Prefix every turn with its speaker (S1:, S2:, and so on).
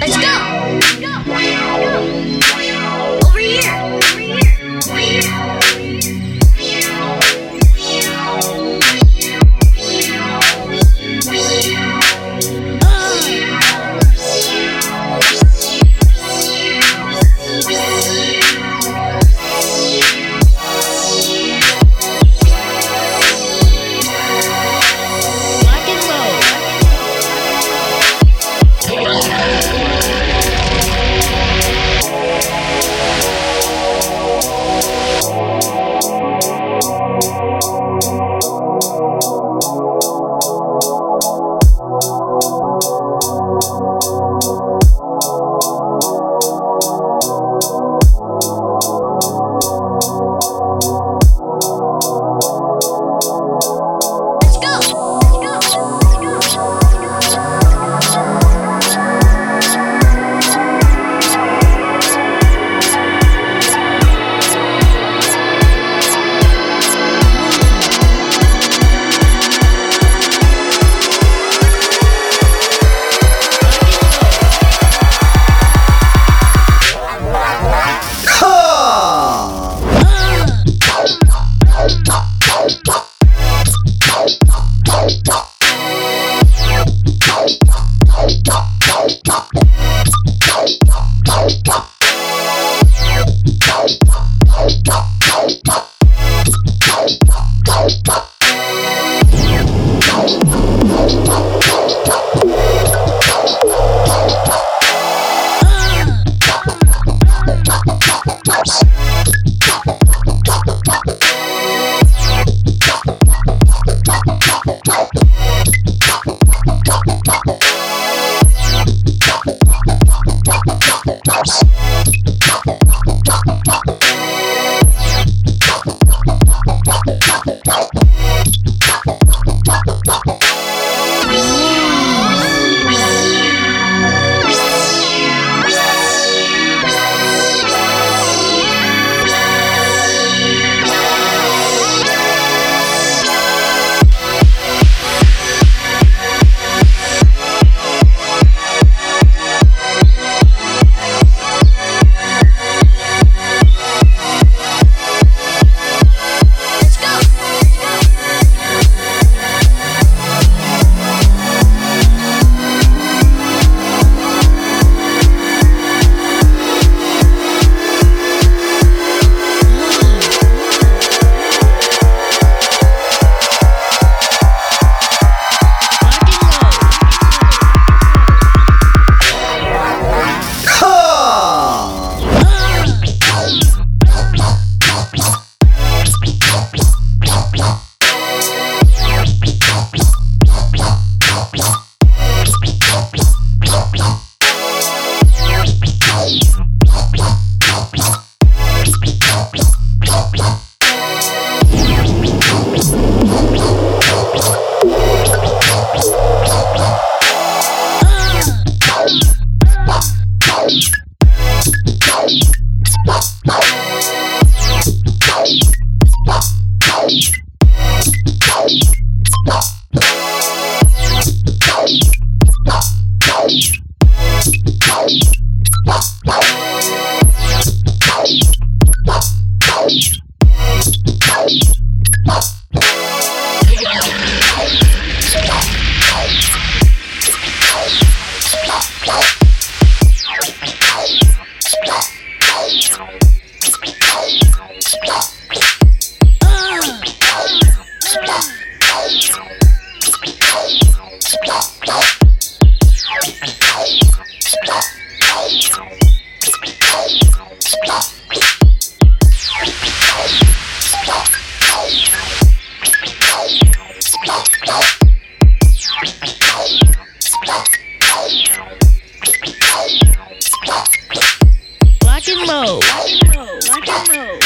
S1: Let's go! Over Bye. Bye. and roll. Rock and and.